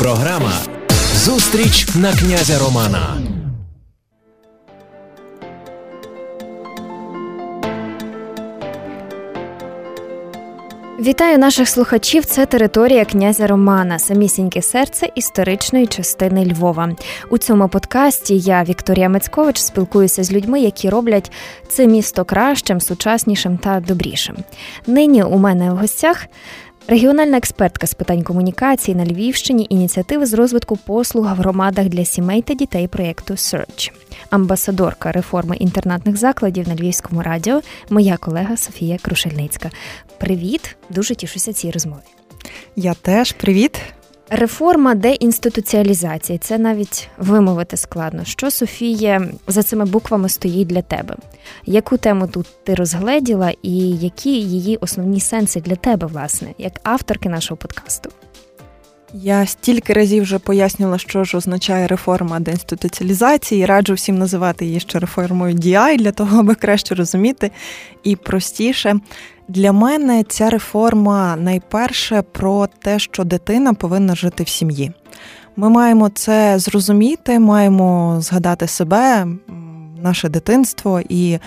Програма Зустріч на князя Романа. Вітаю наших слухачів. Це територія князя Романа, самісіньке серце історичної частини Львова. У цьому подкасті я, Вікторія Мецькович, спілкуюся з людьми, які роблять це місто кращим, сучаснішим та добрішим. Нині у мене в гостях Регіональна експертка з питань комунікації на Львівщині, ініціативи з розвитку послуг в громадах для сімей та дітей проєкту Search. амбасадорка реформи інтернатних закладів на Львівському радіо, моя колега Софія Крушельницька. Привіт, дуже тішуся цій розмові. Я теж привіт. Реформа деінституціалізації це навіть вимовити складно. Що Софія за цими буквами стоїть для тебе? Яку тему тут ти розгледіла, і які її основні сенси для тебе, власне, як авторки нашого подкасту? Я стільки разів вже пояснювала, що ж означає реформа деінституціалізації. Раджу всім називати її ще реформою DI, для того, аби краще розуміти і простіше. Для мене ця реформа найперше про те, що дитина повинна жити в сім'ї. Ми маємо це зрозуміти, маємо згадати себе, наше дитинство і.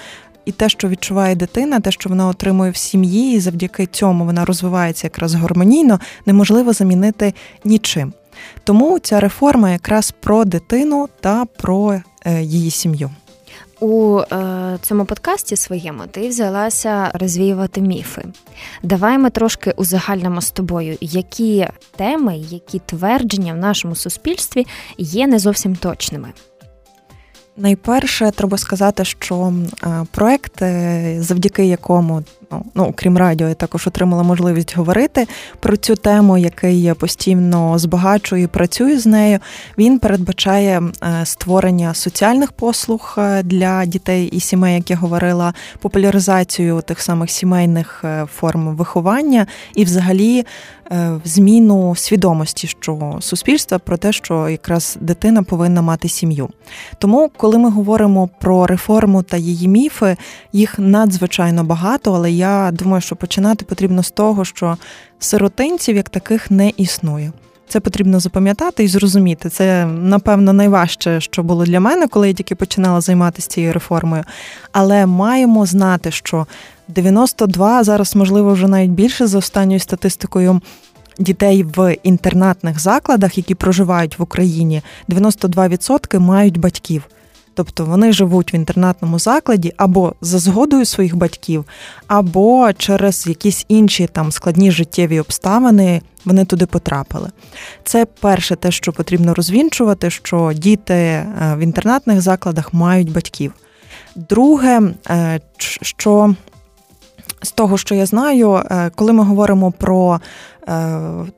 І те, що відчуває дитина, те, що вона отримує в сім'ї, і завдяки цьому вона розвивається якраз гармонійно, неможливо замінити нічим. Тому ця реформа якраз про дитину та про е, її сім'ю. У е, цьому подкасті своєму ти взялася розвіювати міфи. Давай ми трошки узагальнимо з тобою, які теми, які твердження в нашому суспільстві є не зовсім точними. Найперше, треба сказати, що е, проект, е, завдяки якому ну, ну окрім радіо, я також отримала можливість говорити про цю тему, який я постійно збагачую і працюю з нею. Він передбачає е, створення соціальних послуг для дітей і сімей, як я говорила, популяризацію тих самих сімейних форм виховання і, взагалі, зміну свідомості, що суспільства про те, що якраз дитина повинна мати сім'ю. Тому коли ми говоримо про реформу та її міфи, їх надзвичайно багато, але я думаю, що починати потрібно з того, що сиротинців як таких не існує. Це потрібно запам'ятати і зрозуміти. Це, напевно, найважче, що було для мене, коли я тільки починала займатися цією реформою. Але маємо знати, що 92, зараз, можливо, вже навіть більше за останньою статистикою. Дітей в інтернатних закладах, які проживають в Україні, 92% мають батьків. Тобто вони живуть в інтернатному закладі або за згодою своїх батьків, або через якісь інші там складні життєві обставини вони туди потрапили. Це перше те, що потрібно розвінчувати, що діти е, в інтернатних закладах мають батьків. Друге, е, що з того, що я знаю, е, коли ми говоримо про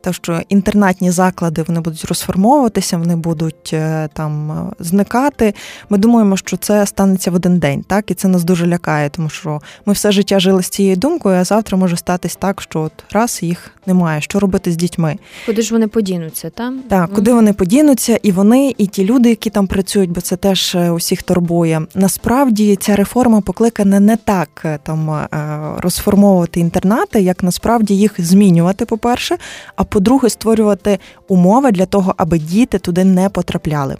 те, що інтернатні заклади вони будуть розформовуватися, вони будуть е, там е, зникати. Ми думаємо, що це станеться в один день, так і це нас дуже лякає, тому що ми все життя жили з цією думкою, а завтра може статись так, що от раз їх немає. Що робити з дітьми? Куди ж вони подінуться? Там так, куди вони подінуться, і вони, і ті люди, які там працюють, бо це теж усіх турбує. Насправді ця реформа покликана не так там розформовувати інтернати, як насправді їх змінювати. По перше по-перше, а по-друге, створювати умови для того, аби діти туди не потрапляли.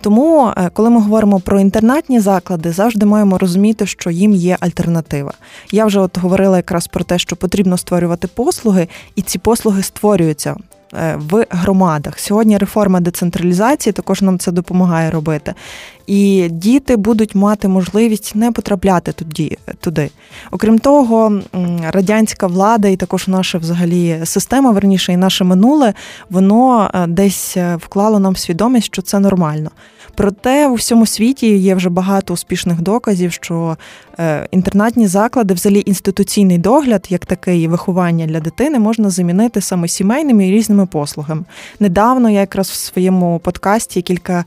Тому, е, коли ми говоримо про інтернатні заклади, завжди маємо розуміти, що їм є альтернатива. Я вже от говорила якраз про те, що потрібно створювати послуги, і ці послуги створюються. Е, в громадах сьогодні реформа децентралізації також нам це допомагає робити і діти будуть мати можливість не потрапляти туди. туди. Окрім того, радянська влада і також наша взагалі система, верніше, і наше минуле, воно е, десь е, вклало нам свідомість, що це нормально. Проте у всьому світі є вже багато успішних доказів, що е, інтернатні заклади, взагалі інституційний догляд, як такий виховання для дитини, можна замінити саме сімейними і різними послугами. Недавно я якраз в своєму подкасті кілька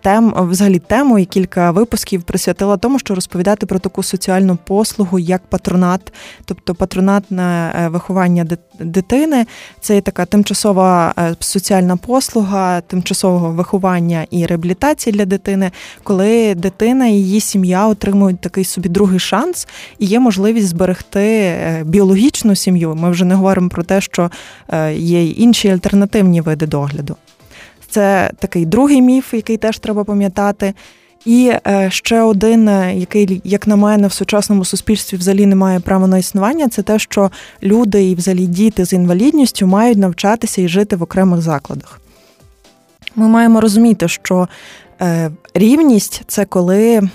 тем, взагалі тему і кілька випусків присвятила тому, що розповідати про таку соціальну послугу, як патронат, тобто патронатне е, виховання дитини. Це є така тимчасова е, соціальна послуга, тимчасового виховання і реабілітації для дитини, коли дитина і її сім'я отримують такий собі другий шанс і є можливість зберегти біологічну сім'ю. Ми вже не говоримо про те, що є інші альтернативні види догляду. Це такий другий міф, який теж треба пам'ятати. І е, ще один, е, який, як на мене, в сучасному суспільстві взагалі не має права на існування, це те, що люди і взагалі діти з інвалідністю мають навчатися і жити в окремих закладах. Ми маємо розуміти, що е, рівність це коли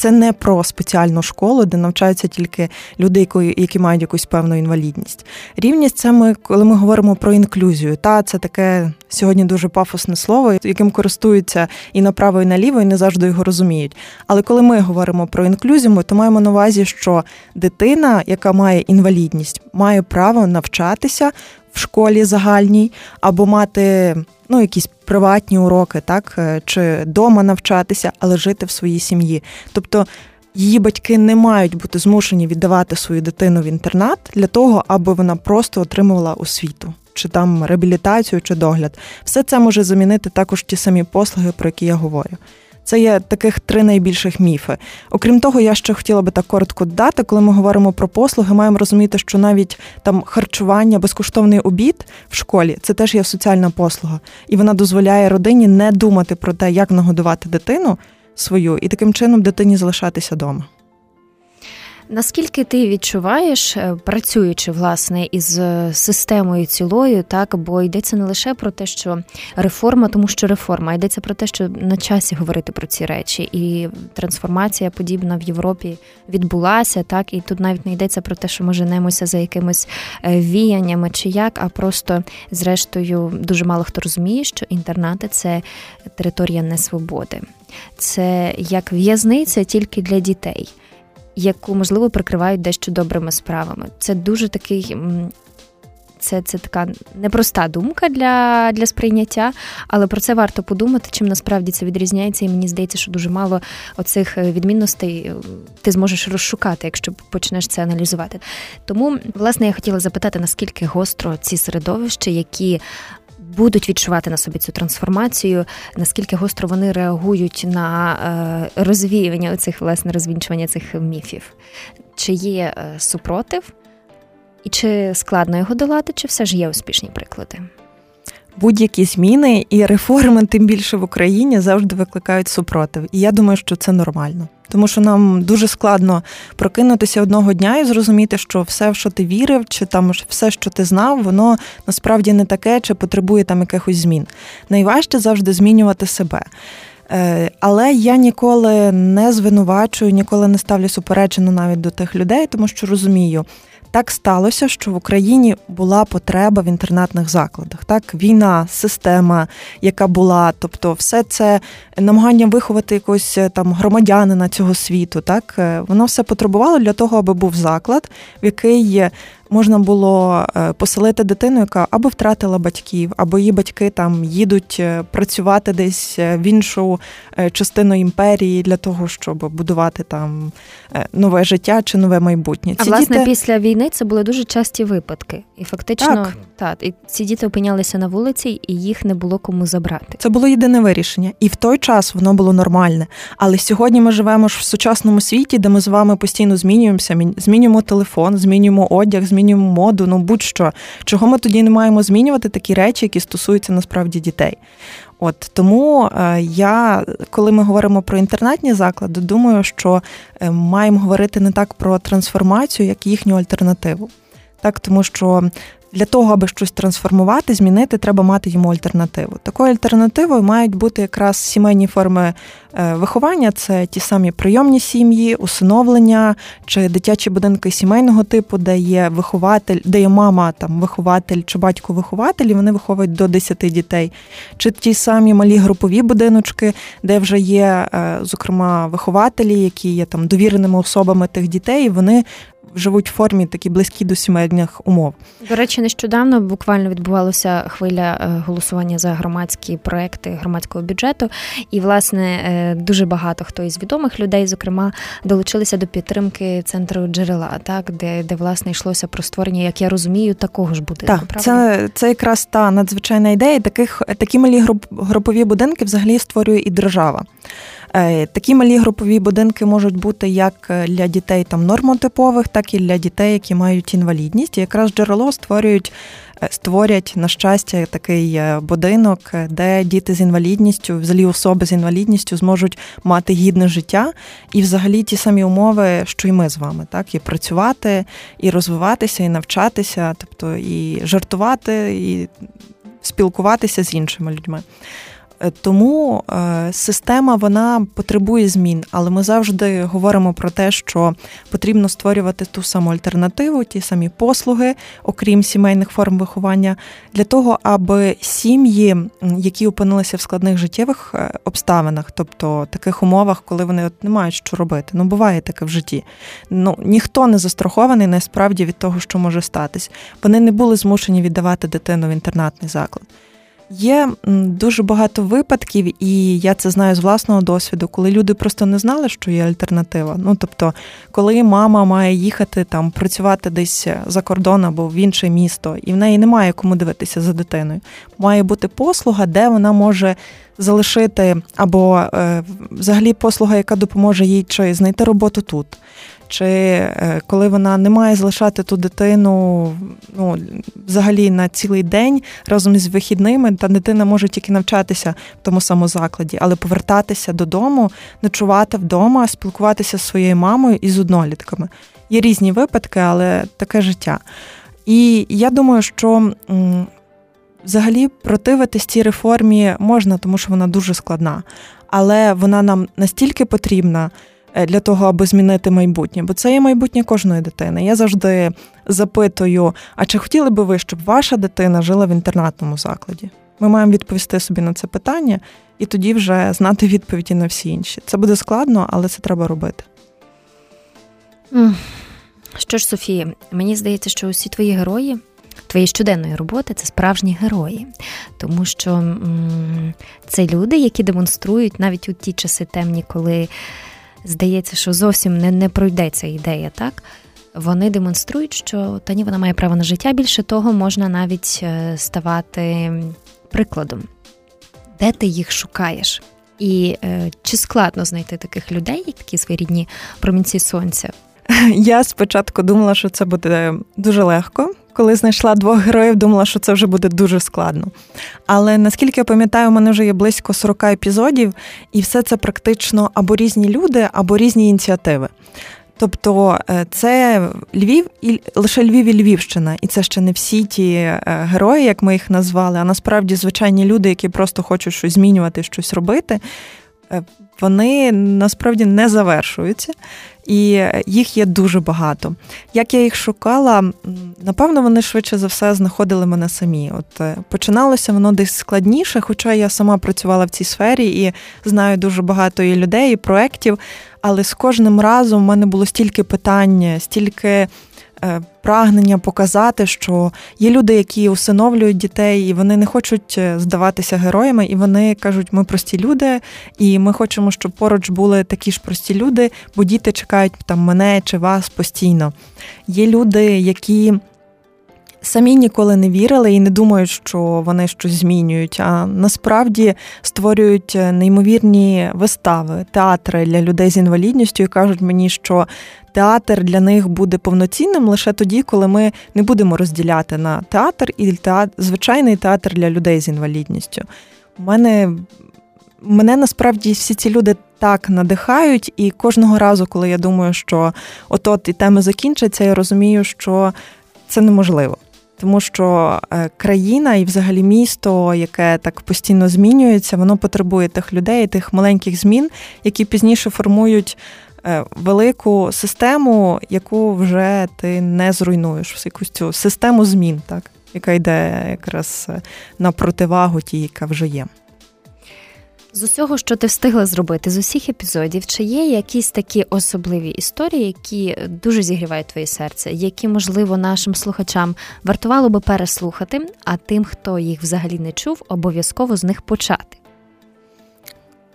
це не про спеціальну школу, де навчаються тільки люди, які мають якусь певну інвалідність. Рівність це ми, коли ми говоримо про інклюзію. Та це таке сьогодні дуже пафосне слово, яким користуються і направо, і наліво, і не завжди його розуміють. Але коли ми говоримо про інклюзію, ми то маємо на увазі, що дитина, яка має інвалідність, має право навчатися в школі загальній або мати ну, якісь приватні уроки, так, е, чи вдома навчатися, але жити в своїй сім'ї. Тобто її батьки не мають бути змушені віддавати свою дитину в інтернат для того, аби вона просто отримувала освіту. Чи там реабілітацію, чи догляд, все це може замінити також ті самі послуги, про які я говорю. Це є таких три найбільших міфи. Окрім того, я ще хотіла би так коротко додати, коли ми говоримо про послуги, маємо розуміти, що навіть там харчування, безкоштовний обід в школі це теж є соціальна послуга, і вона дозволяє родині не думати про те, як нагодувати дитину свою, і таким чином дитині залишатися вдома. Наскільки ти відчуваєш, е, працюючи власне із е, системою цілою, так бо йдеться не лише про те, що реформа, тому що реформа, йдеться про те, що на часі говорити про ці речі, і трансформація подібна в Європі відбулася, так і тут навіть не йдеться про те, що ми женемося за якимись е, віяннями чи як, а просто зрештою дуже мало хто розуміє, що інтернати це територія несвободи, це як в'язниця тільки для дітей яку можливо прикривають дещо добрими справами. Це дуже такий. Це це така непроста думка для для сприйняття, але про це варто подумати, чим насправді це відрізняється, і мені здається, що дуже мало оцих е, відмінностей е, ти зможеш розшукати, якщо почнеш це аналізувати. Тому, власне, я хотіла запитати, наскільки гостро ці середовища, які будуть відчувати на собі цю трансформацію, наскільки гостро вони реагують на е, розвіювання цих власне розвінчування цих міфів, чи є е, супротив, і чи складно його долати, чи все ж є успішні приклади? Будь-які зміни і реформи, тим більше в Україні, завжди викликають супротив. І я думаю, що це нормально тому що нам дуже складно прокинутися одного дня і зрозуміти, що все, в що ти вірив, чи там все, що ти знав, воно насправді не таке, чи потребує там якихось змін. Найважче завжди змінювати себе. Е, але я ніколи не звинувачую, ніколи не ставлю суперечину навіть до тих людей, тому що розумію, так сталося, що в Україні була потреба в інтернатних закладах. Так, війна, система, яка була, тобто, все це намагання виховати якогось е, там громадянина цього світу. Так, е, воно все потребувало для того, аби був заклад, в який можна було е, поселити дитину, яка або втратила батьків, або її батьки там їдуть е, працювати десь е, в іншу частину імперії для того, щоб будувати там нове життя чи нове майбутнє. Ці а власне діти... після війни це були дуже часті випадки, і фактично так. так, і ці діти опинялися на вулиці, і їх не було кому забрати. Це було єдине вирішення, і в той час воно було нормальне. Але сьогодні ми живемо ж в сучасному світі, де ми з вами постійно змінюємося. змінюємо телефон, змінюємо одяг. змінюємо змінюємо моду, ну будь-що. Чого ми тоді не маємо змінювати такі речі, які стосуються насправді дітей? От тому е, я, коли ми говоримо про інтернатні заклади, думаю, що е, маємо говорити не так про трансформацію, як їхню альтернативу. Так, тому що для того, аби щось трансформувати, змінити, треба мати йому альтернативу. Такою альтернативою мають бути якраз сімейні форми е, виховання: це ті самі прийомні сім'ї, усиновлення чи дитячі будинки сімейного типу, де є вихователь, де є мама, там вихователь чи батько-вихователь, і вони виховують до 10 дітей, чи ті самі малі групові будиночки, де вже є, е, зокрема, вихователі, які є там довіреними особами тих дітей, і вони живуть в формі такі близькі до сімейних умов. До речі, нещодавно буквально відбувалося хвиля е, голосування за громадські проекти громадського бюджету, і власне е, дуже багато хто із відомих людей, зокрема, долучилися до підтримки центру джерела, так де де власне йшлося про створення, як я розумію, такого ж будинку. Так, правда? це це якраз та надзвичайна ідея. Таких такі малі груп, групові будинки взагалі створює і держава. Е, такі малі групові будинки можуть бути як е, для дітей там нормотипових, так і для дітей, які мають інвалідність. І якраз джерело створюють. Е, створять на щастя такий будинок, де діти з інвалідністю, взагалі особи з інвалідністю зможуть мати гідне життя і, взагалі, ті самі умови, що й ми з вами, так і працювати, і розвиватися, і навчатися, тобто і жартувати, і спілкуватися з іншими людьми. Е, тому е, система вона потребує змін, але ми завжди говоримо про те, що потрібно створювати ту саму альтернативу, ті самі послуги, окрім сімейних форм виховання, для того, аби сім'ї, які опинилися в складних життєвих е, обставинах, тобто таких умовах, коли вони от не мають що робити, ну буває таке в житті. Ну ніхто не застрахований насправді від того, що може статись. Вони не були змушені віддавати дитину в інтернатний заклад. Є дуже багато випадків, і я це знаю з власного досвіду, коли люди просто не знали, що є альтернатива. Ну тобто, коли мама має їхати там працювати десь за кордон або в інше місто, і в неї немає кому дивитися за дитиною, має бути послуга, де вона може залишити, або е, взагалі послуга, яка допоможе їй чи знайти роботу тут чи е, коли вона не має залишати ту дитину ну, взагалі на цілий день разом із вихідними, та дитина може тільки навчатися в тому самому закладі, але повертатися додому, ночувати вдома, спілкуватися з своєю мамою і з однолітками. Є різні випадки, але таке життя. І я думаю, що. Взагалі противитись цій реформі можна, тому що вона дуже складна, але вона нам настільки потрібна, для того, аби змінити майбутнє, бо це є майбутнє кожної дитини. Я завжди запитую: а чи хотіли би ви, щоб ваша дитина жила в інтернатному закладі? Ми маємо відповісти собі на це питання і тоді вже знати відповіді на всі інші. Це буде складно, але це треба робити. Що ж, Софія, мені здається, що усі твої герої. Твої щоденної роботи це справжні герої, тому що м- це люди, які демонструють навіть у ті часи темні, коли здається, що зовсім не не пройде ця ідея, так? Вони демонструють, що та ні, вона має право на життя. Більше того, можна навіть е, ставати прикладом, де ти їх шукаєш. І е, чи складно знайти таких людей, такі свої рідні промінці сонця? Я спочатку думала, що це буде дуже легко, коли знайшла двох героїв, думала, що це вже буде дуже складно. Але наскільки я пам'ятаю, у мене вже є близько 40 епізодів, і все це практично або різні люди, або різні ініціативи. Тобто е, це Львів і лише Львів і Львівщина, і це ще не всі ті е, герої, як ми їх назвали, а насправді звичайні люди, які просто хочуть щось змінювати, щось робити. Е, вони насправді не завершуються, і їх є дуже багато. Як я їх шукала, напевно, вони швидше за все знаходили мене самі. От е, починалося воно десь складніше, хоча я сама працювала в цій сфері і знаю дуже багато і людей, і проєктів, але з кожним разом в мене було стільки питань, стільки. Е, прагнення показати, що є люди, які усиновлюють дітей, і вони не хочуть е, здаватися героями, і вони кажуть, ми прості люди, і ми хочемо, щоб поруч були такі ж прості люди, бо діти чекають там мене чи вас постійно. Є люди, які. Самі ніколи не вірили і не думають, що вони щось змінюють, а насправді створюють е, неймовірні вистави, театри для людей з інвалідністю і кажуть мені, що театр для них буде повноцінним лише тоді, коли ми не будемо розділяти на театр і театр, звичайний театр для людей з інвалідністю. У мене мене насправді всі ці люди так надихають, і кожного разу, коли я думаю, що от-от і теми закінчаться, я розумію, що це неможливо. Тому що е, країна і, взагалі, місто, яке так постійно змінюється, воно потребує тих людей, тих маленьких змін, які пізніше формують велику систему, яку вже ти не зруйнуєш, якусь цю систему змін, так, яка йде якраз е, на противагу тій, яка вже є. З усього, що ти встигла зробити з усіх епізодів, чи є якісь такі особливі історії, які дуже зігрівають твоє серце, які, можливо, нашим слухачам вартувало би переслухати, а тим, хто їх взагалі не чув, обов'язково з них почати?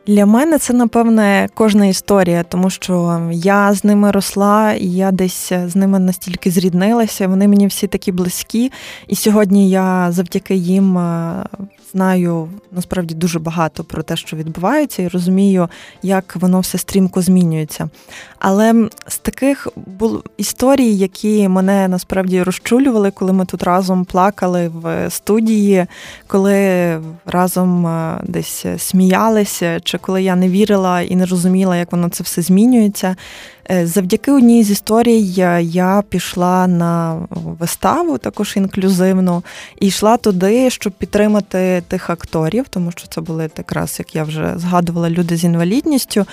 Для мене це, напевне, кожна історія, тому що я з ними росла, і я десь з ними настільки зріднилася. Вони мені всі такі близькі. І сьогодні я завдяки їм знаю насправді дуже багато про те, що відбувається, і розумію, як воно все стрімко змінюється. Але з таких бул історій, які мене насправді розчулювали, коли ми тут разом плакали в студії, коли разом десь сміялися, чи коли я не вірила і не розуміла, як воно це все змінюється. Е, завдяки одній з історій я пішла на виставу, також інклюзивну, і йшла туди, щоб підтримати тих акторів, тому що це були якраз, як я вже згадувала, люди з інвалідністю.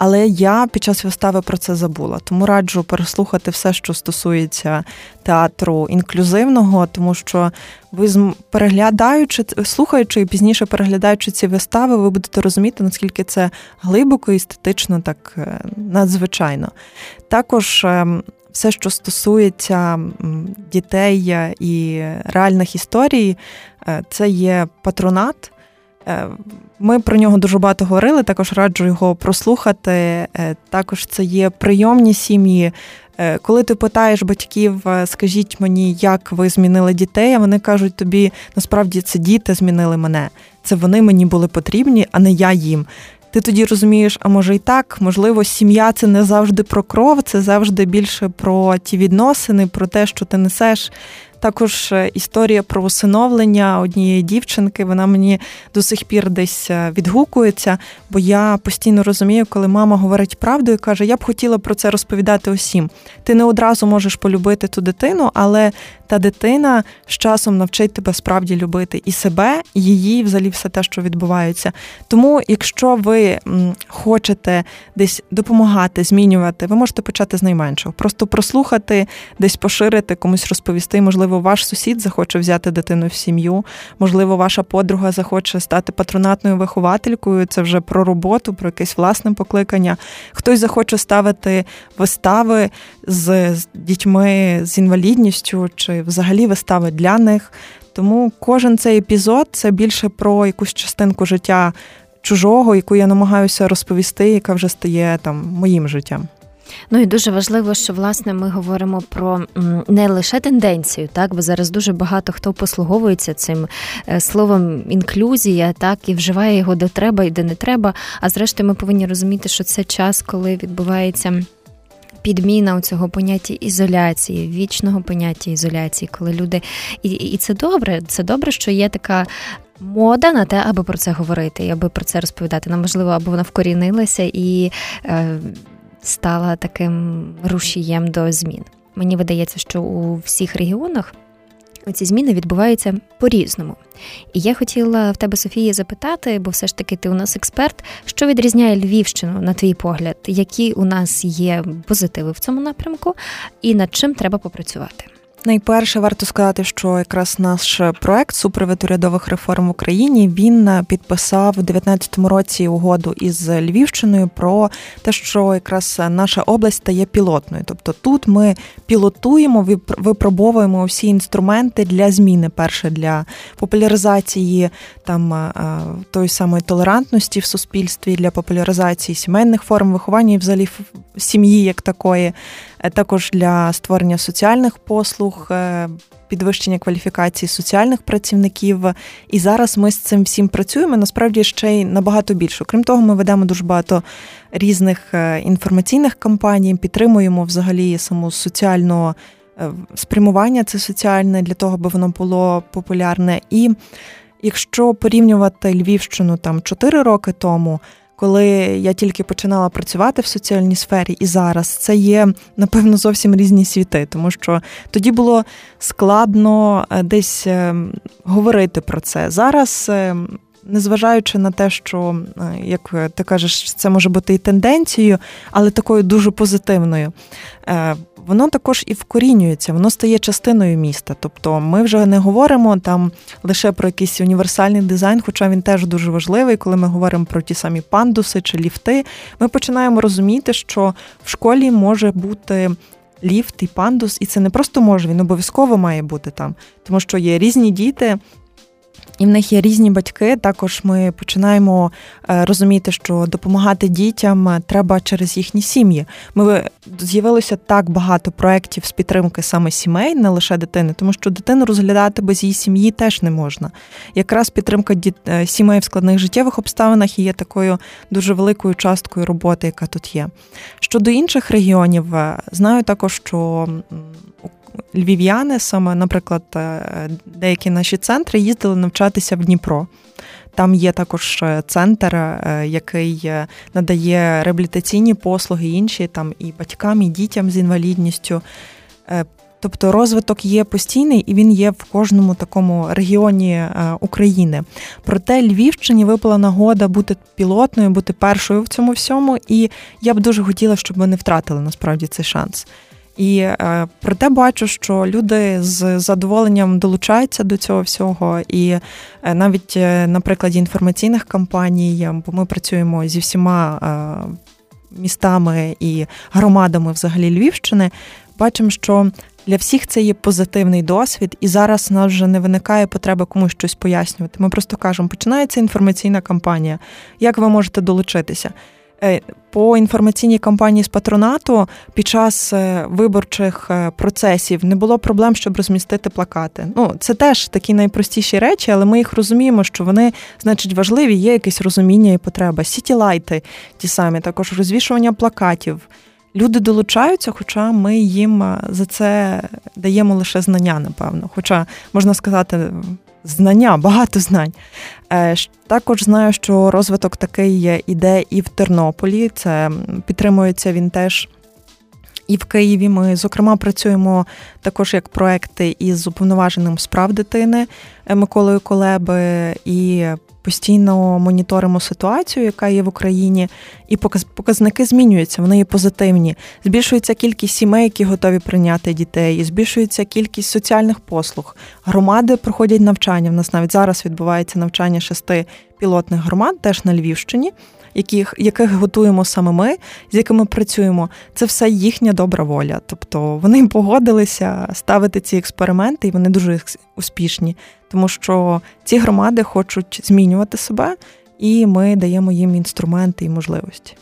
Але я під час вистави про це забула. Тому раджу переслухати все, що стосується театру інклюзивного, тому що ви переглядаючи, слухаючи і пізніше переглядаючи ці вистави, ви будете розуміти, наскільки це глибоко і естетично, так е, надзвичайно. Також. Ем, все, що стосується дітей і реальних історій, е, це є патронат. Е, ми про нього дуже багато говорили. Також раджу його прослухати. Е, також це є прийомні сім'ї. Е, коли ти питаєш батьків, скажіть мені, як ви змінили дітей, а вони кажуть тобі, насправді це діти змінили мене. Це вони мені були потрібні, а не я їм. Ти тоді розумієш, а може і так, можливо, сім'я це не завжди про кров, це завжди більше про ті відносини, про те, що ти несеш також е, історія про усиновлення однієї дівчинки. Вона мені до сих пір десь е, відгукується, бо я постійно розумію, коли мама говорить правду і каже: Я б хотіла про це розповідати усім. Ти не одразу можеш полюбити ту дитину, але та дитина з часом навчить тебе справді любити і себе, і її, взагалі, все те, що відбувається. Тому, якщо ви хочете десь допомагати, змінювати, ви можете почати з найменшого. Просто прослухати, десь поширити, комусь розповісти. Можливо, ваш сусід захоче взяти дитину в сім'ю, можливо, ваша подруга захоче стати патронатною вихователькою. Це вже про роботу, про якесь власне покликання. Хтось захоче ставити вистави з дітьми з інвалідністю чи взагалі вистави для них. Тому кожен цей епізод це більше про якусь частинку життя чужого, яку я намагаюся розповісти, яка вже стає там моїм життям. Ну і дуже важливо, що власне ми говоримо про не лише тенденцію, так бо зараз дуже багато хто послуговується цим е, словом інклюзія, так і вживає його де треба і де не треба. А зрештою, ми повинні розуміти, що це час, коли відбувається підміна у цього поняття ізоляції, вічного поняття ізоляції, коли люди і, і це добре. Це добре, що є така. Мода на те, аби про це говорити, і аби про це розповідати. Нам можливо, аби вона вкорінилася і е, стала таким рушієм до змін. Мені видається, що у всіх регіонах ці зміни відбуваються по-різному. І я хотіла в тебе, Софія, запитати, бо все ж таки ти у нас експерт, що відрізняє Львівщину, на твій погляд, які у нас є позитиви в цьому напрямку, і над чим треба попрацювати. Найперше варто сказати, що якраз наш проект супровід урядових реформ в Україні він підписав у 2019 році угоду із Львівщиною про те, що якраз наша область стає пілотною. Тобто тут ми пілотуємо, випробовуємо всі інструменти для зміни. Перше для популяризації там тої самої толерантності в суспільстві, для популяризації сімейних форм виховання і взагалі сім'ї як такої. Е, також для створення соціальних послуг, е, підвищення кваліфікації соціальних працівників. І зараз ми з цим всім працюємо. Насправді ще й набагато більше. Крім того, ми ведемо дуже багато різних е, інформаційних кампаній, підтримуємо взагалі саму соціальну спрямування, це соціальне для того, аби воно було популярне. І якщо порівнювати Львівщину там 4 роки тому коли я тільки починала працювати в соціальній сфері, і зараз це є напевно зовсім різні світи, тому що тоді було складно е, десь е, говорити про це. Зараз е, незважаючи на те, що, як ти кажеш, це може бути і тенденцією, але такою дуже позитивною воно також і вкорінюється, воно стає частиною міста. Тобто ми вже не говоримо там лише про якийсь універсальний дизайн, хоча він теж дуже важливий, коли ми говоримо про ті самі пандуси чи ліфти. Ми починаємо розуміти, що в школі може бути. Ліфт і пандус, і це не просто може, він обов'язково має бути там, тому що є різні діти, і в них є різні батьки. Також ми починаємо е, розуміти, що допомагати дітям треба через їхні сім'ї. Ми з'явилося так багато проєктів з підтримки саме сімей, не лише дитини, тому що дитину розглядати без її сім'ї теж не можна. Якраз підтримка е, сімей в складних життєвих обставинах є такою дуже великою часткою роботи, яка тут є. Щодо інших регіонів, е, знаю також, що львів'яни, саме, наприклад, е, деякі наші центри їздили навчатися в Дніпро. Там є також е, центр, е, який надає реабілітаційні послуги, інші там і батькам, і дітям з інвалідністю. Тобто розвиток є постійний і він є в кожному такому регіоні України. Проте Львівщині випала нагода бути пілотною, бути першою в цьому всьому, і я б дуже хотіла, щоб не втратили насправді цей шанс. І е, проте бачу, що люди з задоволенням долучаються до цього всього, і е, навіть е, на прикладі інформаційних кампаній, бо ми працюємо зі всіма містами і громадами взагалі Львівщини, бачимо, що для всіх це є позитивний досвід, і зараз у нас вже не виникає потреби комусь щось пояснювати. Ми просто кажемо, починається інформаційна кампанія. Як ви можете долучитися? Е, по інформаційній кампанії з патронату під час е, виборчих е, процесів не було проблем, щоб розмістити плакати. Ну, це теж такі найпростіші речі, але ми їх розуміємо, що вони, значить, важливі, є якесь розуміння і потреба. Сітілайти ті самі, також розвішування плакатів. Люди долучаються, хоча ми їм за це даємо лише знання, напевно. Хоча можна сказати, знання, багато знань. Е, також знаю, що розвиток такий іде і в Тернополі. Це підтримується він теж. І в Києві ми, зокрема, працюємо також як проекти із уповноваженим справ дитини е, Миколою Колеби і постійно моніторимо ситуацію, яка є в Україні, і показники змінюються, вони є позитивні. Збільшується кількість сімей, які готові прийняти дітей, збільшується кількість соціальних послуг. Громади проходять навчання. В нас навіть зараз відбувається навчання шести пілотних громад, теж на Львівщині. Яких яких готуємо саме ми, з якими працюємо, це все їхня добра воля. Тобто вони погодилися ставити ці експерименти, і вони дуже успішні тому що ці громади хочуть змінювати себе, і ми даємо їм інструменти і можливості.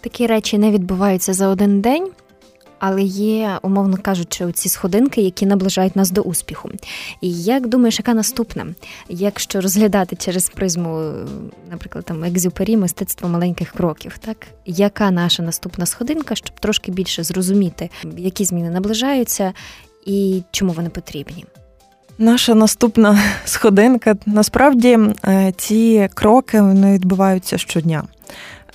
Такі речі не відбуваються за один день. Але є, умовно кажучи, ці сходинки, які наближають нас до успіху. І як думаєш, яка наступна? Якщо розглядати через призму, наприклад, там екзюпері, мистецтво маленьких кроків, так яка наша наступна сходинка, щоб трошки більше зрозуміти, які зміни наближаються і чому вони потрібні? Наша наступна сходинка. Насправді е, ці кроки вони відбуваються щодня.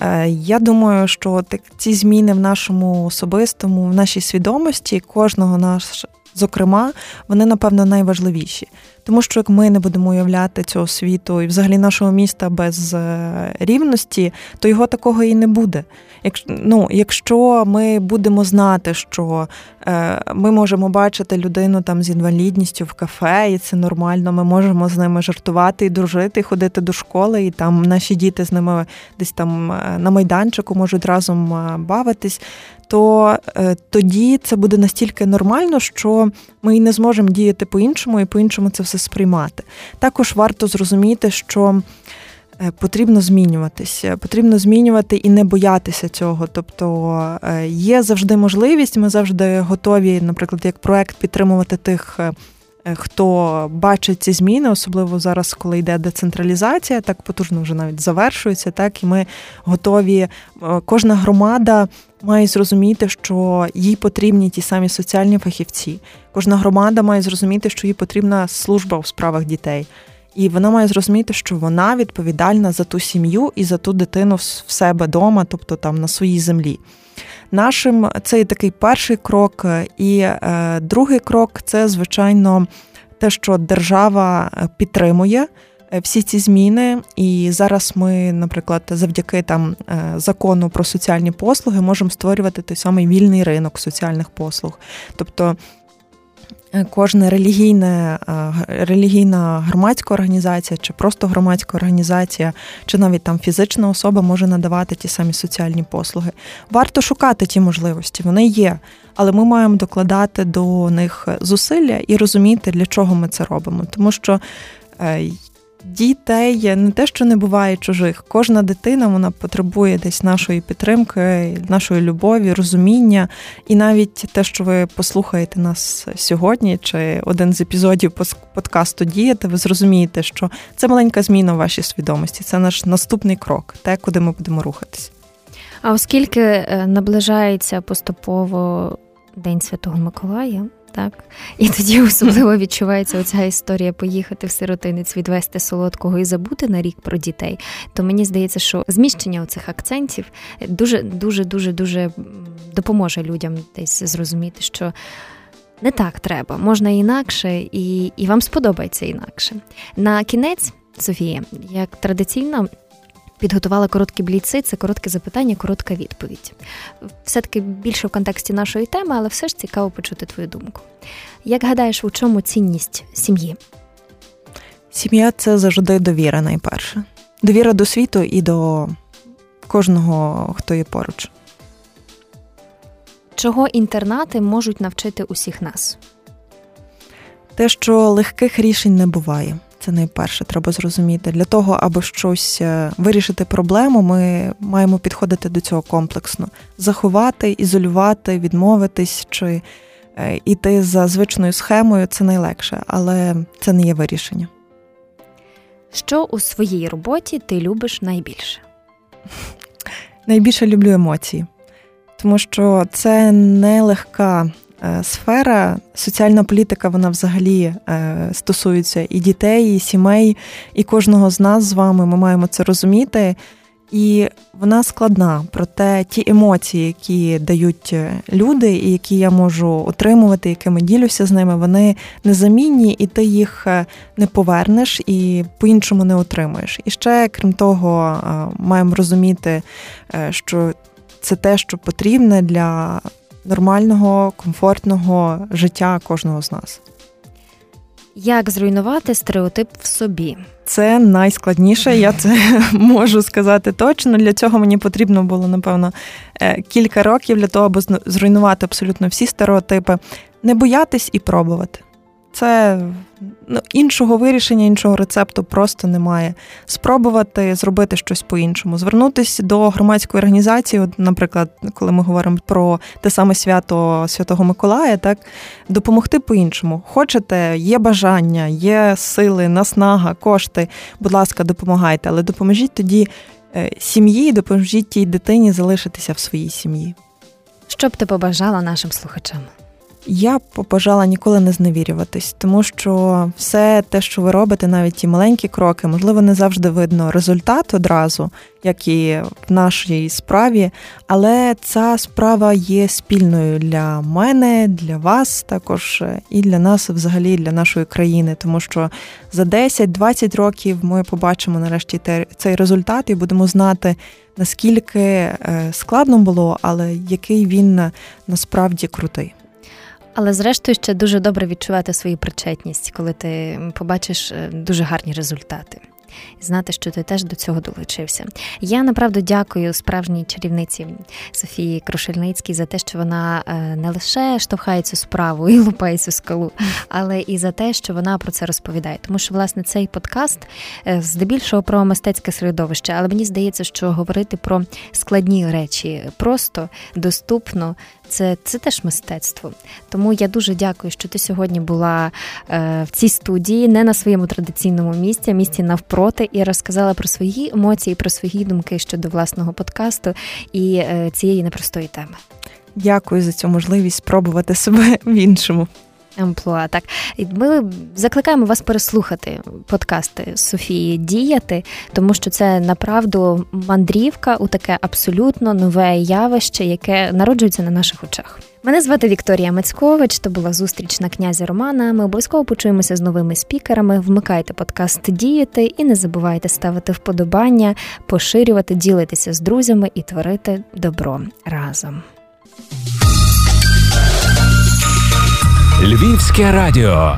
Е, я думаю, що ці зміни в нашому особистому, в нашій свідомості кожного наш, зокрема, вони напевно найважливіші. Тому що як ми не будемо уявляти цього світу і взагалі нашого міста без е, рівності, то його такого і не буде. Якщо ну, якщо ми будемо знати, що е, ми можемо бачити людину там з інвалідністю в кафе, і це нормально, ми можемо з ними жартувати і дружити, і ходити до школи, і там наші діти з ними десь там е, на майданчику можуть разом е, бавитись. То е, тоді це буде настільки нормально, що ми не зможемо діяти по-іншому, і по-іншому це все сприймати. Також варто зрозуміти, що Е, потрібно змінюватися, потрібно змінювати і не боятися цього. Тобто е, є завжди можливість, ми завжди готові, наприклад, як проект підтримувати тих. Е, хто бачить ці зміни, особливо зараз, коли йде децентралізація, так потужно вже навіть завершується, так і ми готові. Кожна громада має зрозуміти, що їй потрібні ті самі соціальні фахівці. Кожна громада має зрозуміти, що їй потрібна служба у справах дітей. І вона має зрозуміти, що вона відповідальна за ту сім'ю і за ту дитину в себе вдома, тобто там на своїй землі. Нашим це такий перший крок, і е, другий крок це, звичайно, те, що держава підтримує. е, всі ці зміни. І зараз ми, наприклад, завдяки там е, закону про соціальні послуги можемо створювати той самий вільний ринок соціальних послуг. Тобто Е, кожна релігійна е, релігійна громадська організація, чи просто громадська організація, чи навіть там фізична особа може надавати ті самі соціальні послуги. Варто шукати ті можливості, вони є, але ми маємо докладати до них зусилля і розуміти, для чого ми це робимо. Тому що е, дітей не те, що не буває чужих. Кожна дитина вона потребує десь нашої підтримки, нашої любові, розуміння. І навіть те, що ви послухаєте нас сьогодні, чи один з епізодів подкасту Діяти, ви зрозумієте, що це маленька зміна в вашій свідомості. Це наш наступний крок, те, куди ми будемо рухатись. А оскільки е, наближається поступово День Святого Миколая, так і тоді особливо відчувається оця історія поїхати в сиротинець, відвести солодкого і забути на рік про дітей. То мені здається, що зміщення оцих акцентів дуже дуже дуже дуже допоможе людям десь зрозуміти, що. Не так треба, можна інакше, і і вам сподобається інакше. На кінець, Софія, як традиційно, підготувала короткі бліци, це коротке запитання, коротка відповідь. Все-таки більше в контексті нашої теми, але все ж цікаво почути твою думку. Як гадаєш, у чому цінність сім'ї? Сім'я це завжди довіра найперше. Довіра до світу і до кожного, хто є поруч. Чого інтернати можуть навчити усіх нас? Те, що легких рішень не буває. Це найперше треба зрозуміти. Для того, аби щось е, вирішити проблему, ми маємо підходити до цього комплексно: заховати, ізолювати, відмовитись чи е, іти за звичною схемою це найлегше, але це не є вирішення. Що у своїй роботі ти любиш найбільше? Найбільше люблю емоції, тому що це нелегка Е, сфера. Соціальна політика вона взагалі е, стосується і дітей, і сімей, і кожного з нас з вами. Ми маємо це розуміти. І вона складна, проте ті емоції, які дають е, люди, і які я можу отримувати, якими ділюся з ними, вони незамінні, і ти їх не повернеш і по-іншому не отримуєш. І ще крім того, маємо розуміти, що це те, що потрібне для нормального, комфортного життя кожного з нас. Як зруйнувати стереотип в собі? Це найскладніше, я це можу сказати точно. Для цього мені потрібно було, напевно, е, кілька років для того, аби зруйнувати абсолютно всі стереотипи, не боятись і пробувати. Це ну, іншого вирішення, іншого рецепту просто немає. Спробувати зробити щось по-іншому, звернутися до громадської організації, от, наприклад, коли ми говоримо про те саме свято Святого Миколая, так допомогти по-іншому. Хочете, є бажання, є сили, наснага, кошти. Будь ласка, допомагайте, але допоможіть тоді е, сім'ї, допоможіть тій дитині залишитися в своїй сім'ї. Що б ти побажала нашим слухачам? Я побажала ніколи не зневірюватись, тому що все те, що ви робите, навіть ті маленькі кроки, можливо, не завжди видно результат одразу, як і в нашій справі, але ця справа є спільною для мене, для вас також і для нас, взагалі, для нашої країни, тому що за 10-20 років ми побачимо нарешті цей результат і будемо знати. Наскільки е, складно було, але який він насправді крутий. Але зрештою ще дуже добре відчувати свою причетність, коли ти побачиш е, дуже гарні результати. Знати, що ти теж до цього долучився. Я направду дякую справжній чарівниці Софії Крушельницькій за те, що вона е, не лише штовхає цю справу і лупає цю скалу, але і за те, що вона про це розповідає. Тому що, власне, цей подкаст е, здебільшого про мистецьке середовище, але мені здається, що говорити про складні речі просто доступно це це теж мистецтво. Тому я дуже дякую, що ти сьогодні була е, в цій студії, не на своєму традиційному місці, а місці навпроти, і розказала про свої емоції, про свої думки щодо власного подкасту і е, цієї непростої теми. Дякую за цю можливість спробувати себе в іншому. Амплуа. Так ми закликаємо вас переслухати подкасти Софії Діяти, тому що це направду мандрівка у таке абсолютно нове явище, яке народжується на наших очах. Мене звати Вікторія Мацькович. То була зустріч на князя Романа. Ми обов'язково почуємося з новими спікерами. Вмикайте подкаст діяти і не забувайте ставити вподобання, поширювати, ділитися з друзями і творити добро разом. Львівське радіо.